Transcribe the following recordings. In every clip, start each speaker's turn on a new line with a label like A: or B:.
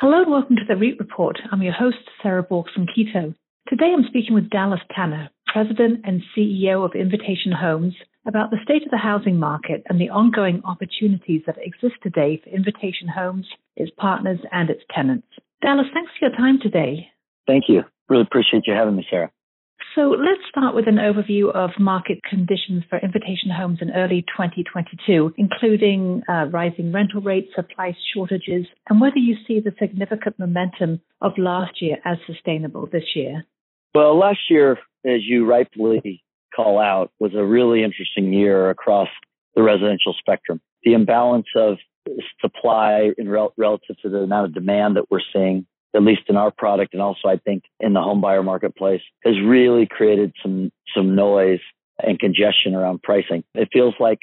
A: Hello and welcome to the REIT Report. I'm your host, Sarah Borchersen-Keto. Today I'm speaking with Dallas Tanner, President and CEO of Invitation Homes, about the state of the housing market and the ongoing opportunities that exist today for Invitation Homes, its partners, and its tenants. Dallas, thanks for your time today.
B: Thank you. Really appreciate you having me, Sarah.
A: So let's start with an overview of market conditions for Invitation Homes in early 2022, including uh, rising rental rates, supply shortages, and whether you see the significant momentum of last year as sustainable this year.
B: Well, last year, as you rightfully call out, was a really interesting year across the residential spectrum. The imbalance of supply in rel- relative to the amount of demand that we're seeing at least in our product and also I think in the home buyer marketplace has really created some some noise and congestion around pricing. It feels like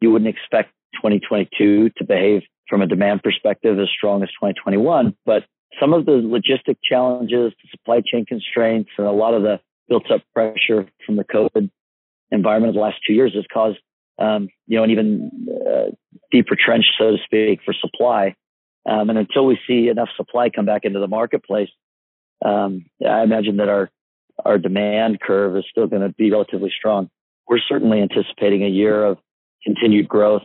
B: you wouldn't expect 2022 to behave from a demand perspective as strong as 2021, but some of the logistic challenges, the supply chain constraints, and a lot of the built up pressure from the COVID environment of the last two years has caused, um, you know, an even uh, deeper trench, so to speak, for supply um, and until we see enough supply come back into the marketplace, um, I imagine that our our demand curve is still going to be relatively strong. We're certainly anticipating a year of continued growth,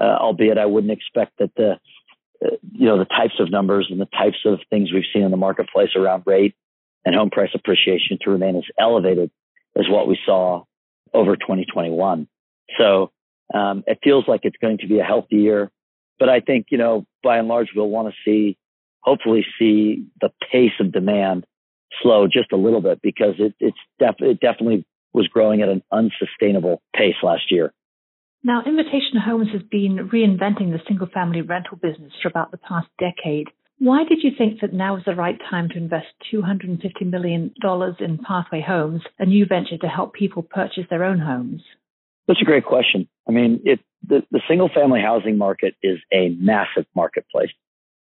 B: uh, albeit I wouldn't expect that the uh, you know the types of numbers and the types of things we've seen in the marketplace around rate and home price appreciation to remain as elevated as what we saw over 2021. So um, it feels like it's going to be a healthy year. But I think, you know, by and large, we'll want to see, hopefully see the pace of demand slow just a little bit because it, it's def- it definitely was growing at an unsustainable pace last year.
A: Now, Invitation Homes has been reinventing the single family rental business for about the past decade. Why did you think that now is the right time to invest $250 million in Pathway Homes, a new venture to help people purchase their own homes?
B: That's a great question. I mean, it, the, the single family housing market is a massive marketplace.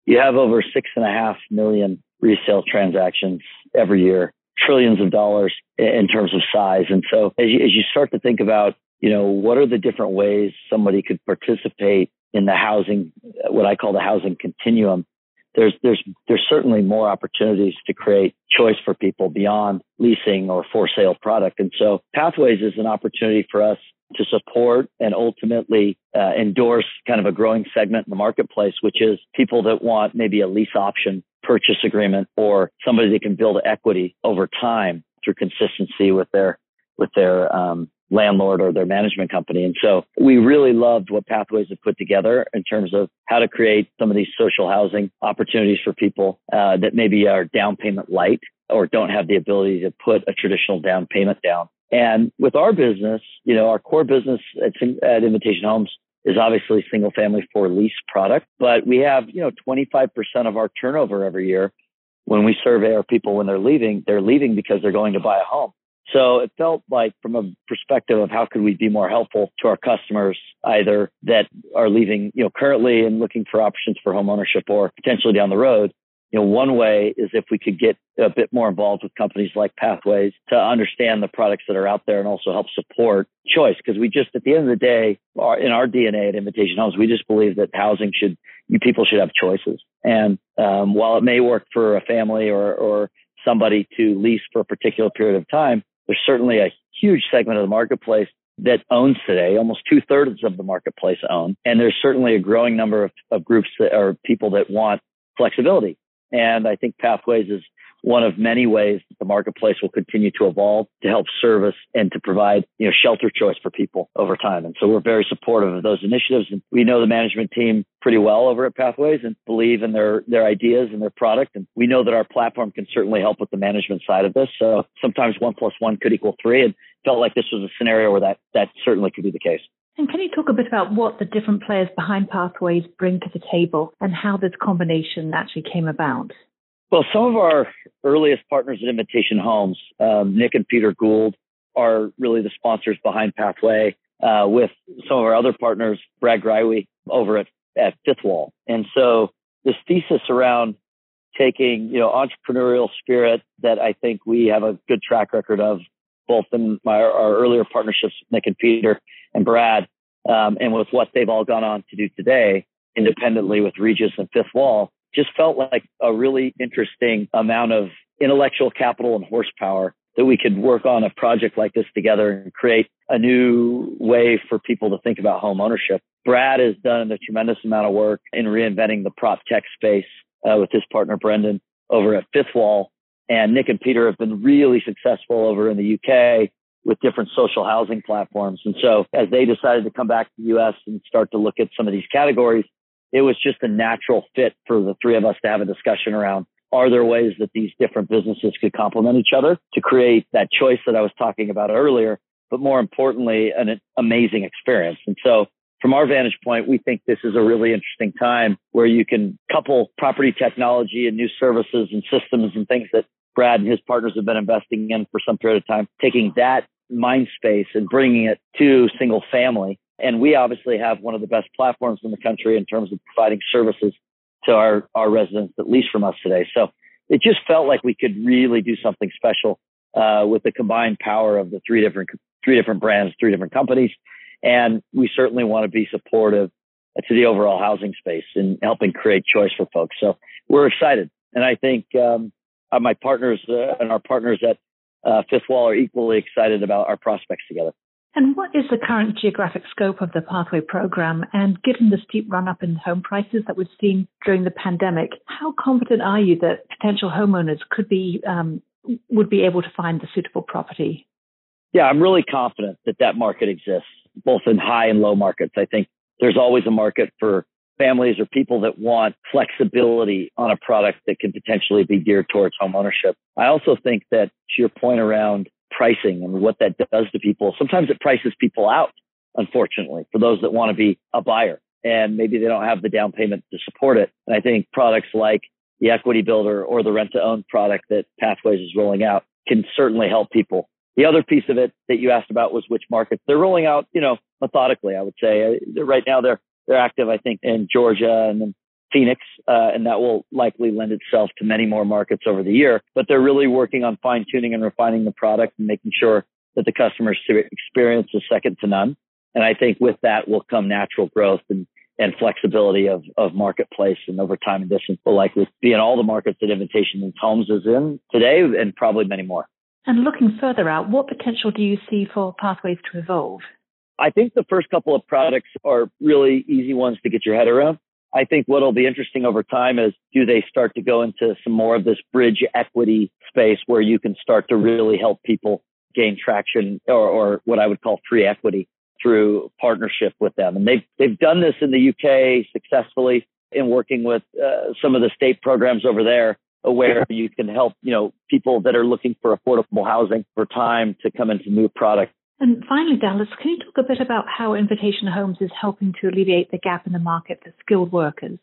B: You have over six and a half million resale transactions every year, trillions of dollars in terms of size. And so as you, as you start to think about, you know, what are the different ways somebody could participate in the housing, what I call the housing continuum, there's there's there's certainly more opportunities to create choice for people beyond leasing or for sale product. And so Pathways is an opportunity for us to support and ultimately uh, endorse kind of a growing segment in the marketplace, which is people that want maybe a lease option purchase agreement or somebody that can build equity over time through consistency with their with their um, landlord or their management company. And so we really loved what Pathways have put together in terms of how to create some of these social housing opportunities for people uh, that maybe are down payment light or don't have the ability to put a traditional down payment down. And with our business, you know, our core business at, at Invitation Homes is obviously single family for lease product, but we have, you know, 25% of our turnover every year when we survey our people when they're leaving, they're leaving because they're going to buy a home. So it felt like from a perspective of how could we be more helpful to our customers, either that are leaving, you know, currently and looking for options for home ownership or potentially down the road. You know, one way is if we could get a bit more involved with companies like Pathways to understand the products that are out there and also help support choice. Because we just, at the end of the day, in our DNA at Invitation Homes, we just believe that housing should, you people should have choices. And um, while it may work for a family or, or somebody to lease for a particular period of time, there's certainly a huge segment of the marketplace that owns today. Almost two thirds of the marketplace own. And there's certainly a growing number of, of groups that are people that want flexibility. And I think Pathways is one of many ways that the marketplace will continue to evolve to help service and to provide, you know, shelter choice for people over time. And so we're very supportive of those initiatives. And we know the management team pretty well over at Pathways and believe in their, their ideas and their product. And we know that our platform can certainly help with the management side of this. So sometimes one plus one could equal three and felt like this was a scenario where that, that certainly could be the case.
A: And can you talk a bit about what the different players behind Pathways bring to the table and how this combination actually came about?
B: Well, some of our earliest partners at Invitation Homes, um, Nick and Peter Gould, are really the sponsors behind Pathway, uh, with some of our other partners, Brad Greiwe over at, at Fifth Wall. And so this thesis around taking, you know, entrepreneurial spirit that I think we have a good track record of, both in my, our earlier partnerships, with Nick and Peter and Brad, um, and with what they've all gone on to do today, independently with Regis and Fifth Wall, just felt like a really interesting amount of intellectual capital and horsepower that we could work on a project like this together and create a new way for people to think about home ownership. Brad has done a tremendous amount of work in reinventing the prop tech space uh, with his partner Brendan over at Fifth Wall. And Nick and Peter have been really successful over in the UK with different social housing platforms. And so as they decided to come back to the US and start to look at some of these categories, it was just a natural fit for the three of us to have a discussion around are there ways that these different businesses could complement each other to create that choice that I was talking about earlier, but more importantly, an amazing experience. And so from our vantage point, we think this is a really interesting time where you can couple property technology and new services and systems and things that Brad and his partners have been investing in for some period of time, taking that mind space and bringing it to single family. And we obviously have one of the best platforms in the country in terms of providing services to our, our residents, at least from us today. So it just felt like we could really do something special uh, with the combined power of the three different three different brands, three different companies, and we certainly want to be supportive to the overall housing space and helping create choice for folks. So we're excited, and I think um, uh, my partners uh, and our partners at uh, Fifth Wall are equally excited about our prospects together.
A: And what is the current geographic scope of the Pathway program? And given the steep run up in home prices that we've seen during the pandemic, how confident are you that potential homeowners could be um, would be able to find the suitable property?
B: Yeah, I'm really confident that that market exists, both in high and low markets. I think there's always a market for families or people that want flexibility on a product that can potentially be geared towards home ownership. I also think that to your point around pricing and what that does to people, sometimes it prices people out, unfortunately, for those that want to be a buyer and maybe they don't have the down payment to support it. And I think products like the equity builder or the rent to own product that Pathways is rolling out can certainly help people. The other piece of it that you asked about was which markets they're rolling out, you know, methodically, I would say. Right now they're they're active, I think, in Georgia and then Phoenix, uh, and that will likely lend itself to many more markets over the year. But they're really working on fine tuning and refining the product and making sure that the customer experience is second to none. And I think with that will come natural growth and, and flexibility of, of marketplace and over time and distance will likely be in all the markets that Invitation Homes is in today and probably many more.
A: And looking further out, what potential do you see for pathways to evolve?
B: I think the first couple of products are really easy ones to get your head around. I think what'll be interesting over time is do they start to go into some more of this bridge equity space where you can start to really help people gain traction or, or what I would call free equity through partnership with them. And they've, they've done this in the UK successfully in working with uh, some of the state programs over there where you can help, you know, people that are looking for affordable housing for time to come into new product
A: and finally, Dallas, can you talk a bit about how Invitation Homes is helping to alleviate the gap in the market for skilled workers?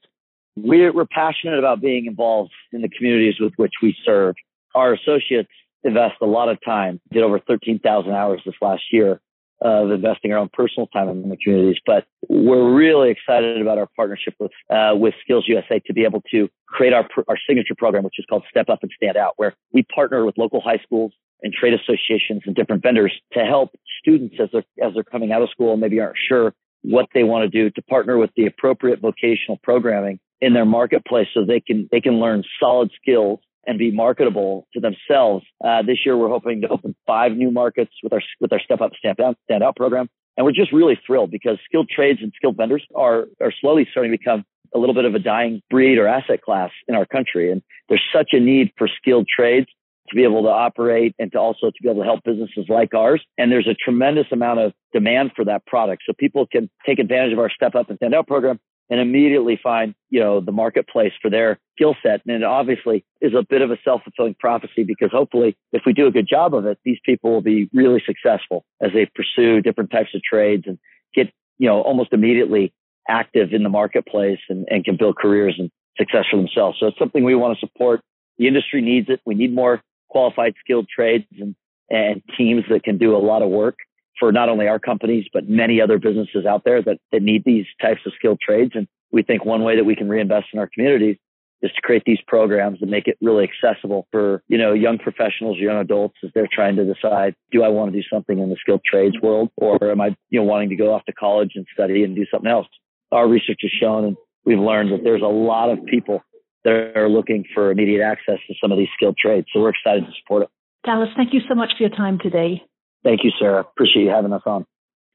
B: We're, we're passionate about being involved in the communities with which we serve. Our associates invest a lot of time, did over 13,000 hours this last year of investing our own personal time in the communities. But we're really excited about our partnership with uh, with Skills USA to be able to create our our signature program, which is called Step Up and Stand Out, where we partner with local high schools and trade associations and different vendors to help students as they're as they're coming out of school and maybe aren't sure what they want to do to partner with the appropriate vocational programming in their marketplace so they can they can learn solid skills and be marketable to themselves. Uh, this year, we're hoping to open five new markets with our with our Step Up Stand Out Stand Out program, and we're just really thrilled because skilled trades and skilled vendors are are slowly starting to become a little bit of a dying breed or asset class in our country, and there's such a need for skilled trades to be able to operate and to also to be able to help businesses like ours. And there's a tremendous amount of demand for that product. So people can take advantage of our Step Up and Stand Out program and immediately find, you know, the marketplace for their skill set. And it obviously is a bit of a self-fulfilling prophecy because hopefully if we do a good job of it, these people will be really successful as they pursue different types of trades and get, you know, almost immediately active in the marketplace and, and can build careers and success for themselves. So it's something we want to support. The industry needs it. We need more qualified skilled trades and, and teams that can do a lot of work for not only our companies, but many other businesses out there that, that need these types of skilled trades. And we think one way that we can reinvest in our communities is to create these programs and make it really accessible for, you know, young professionals, young adults as they're trying to decide, do I want to do something in the skilled trades world or am I, you know, wanting to go off to college and study and do something else? Our research has shown and we've learned that there's a lot of people that are looking for immediate access to some of these skilled trades. So we're excited to support it.
A: Dallas, thank you so much for your time today.
B: Thank you, Sarah. Appreciate you having us on.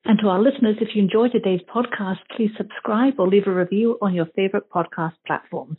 A: And to our listeners, if you enjoyed today's podcast, please subscribe or leave a review on your favorite podcast platform.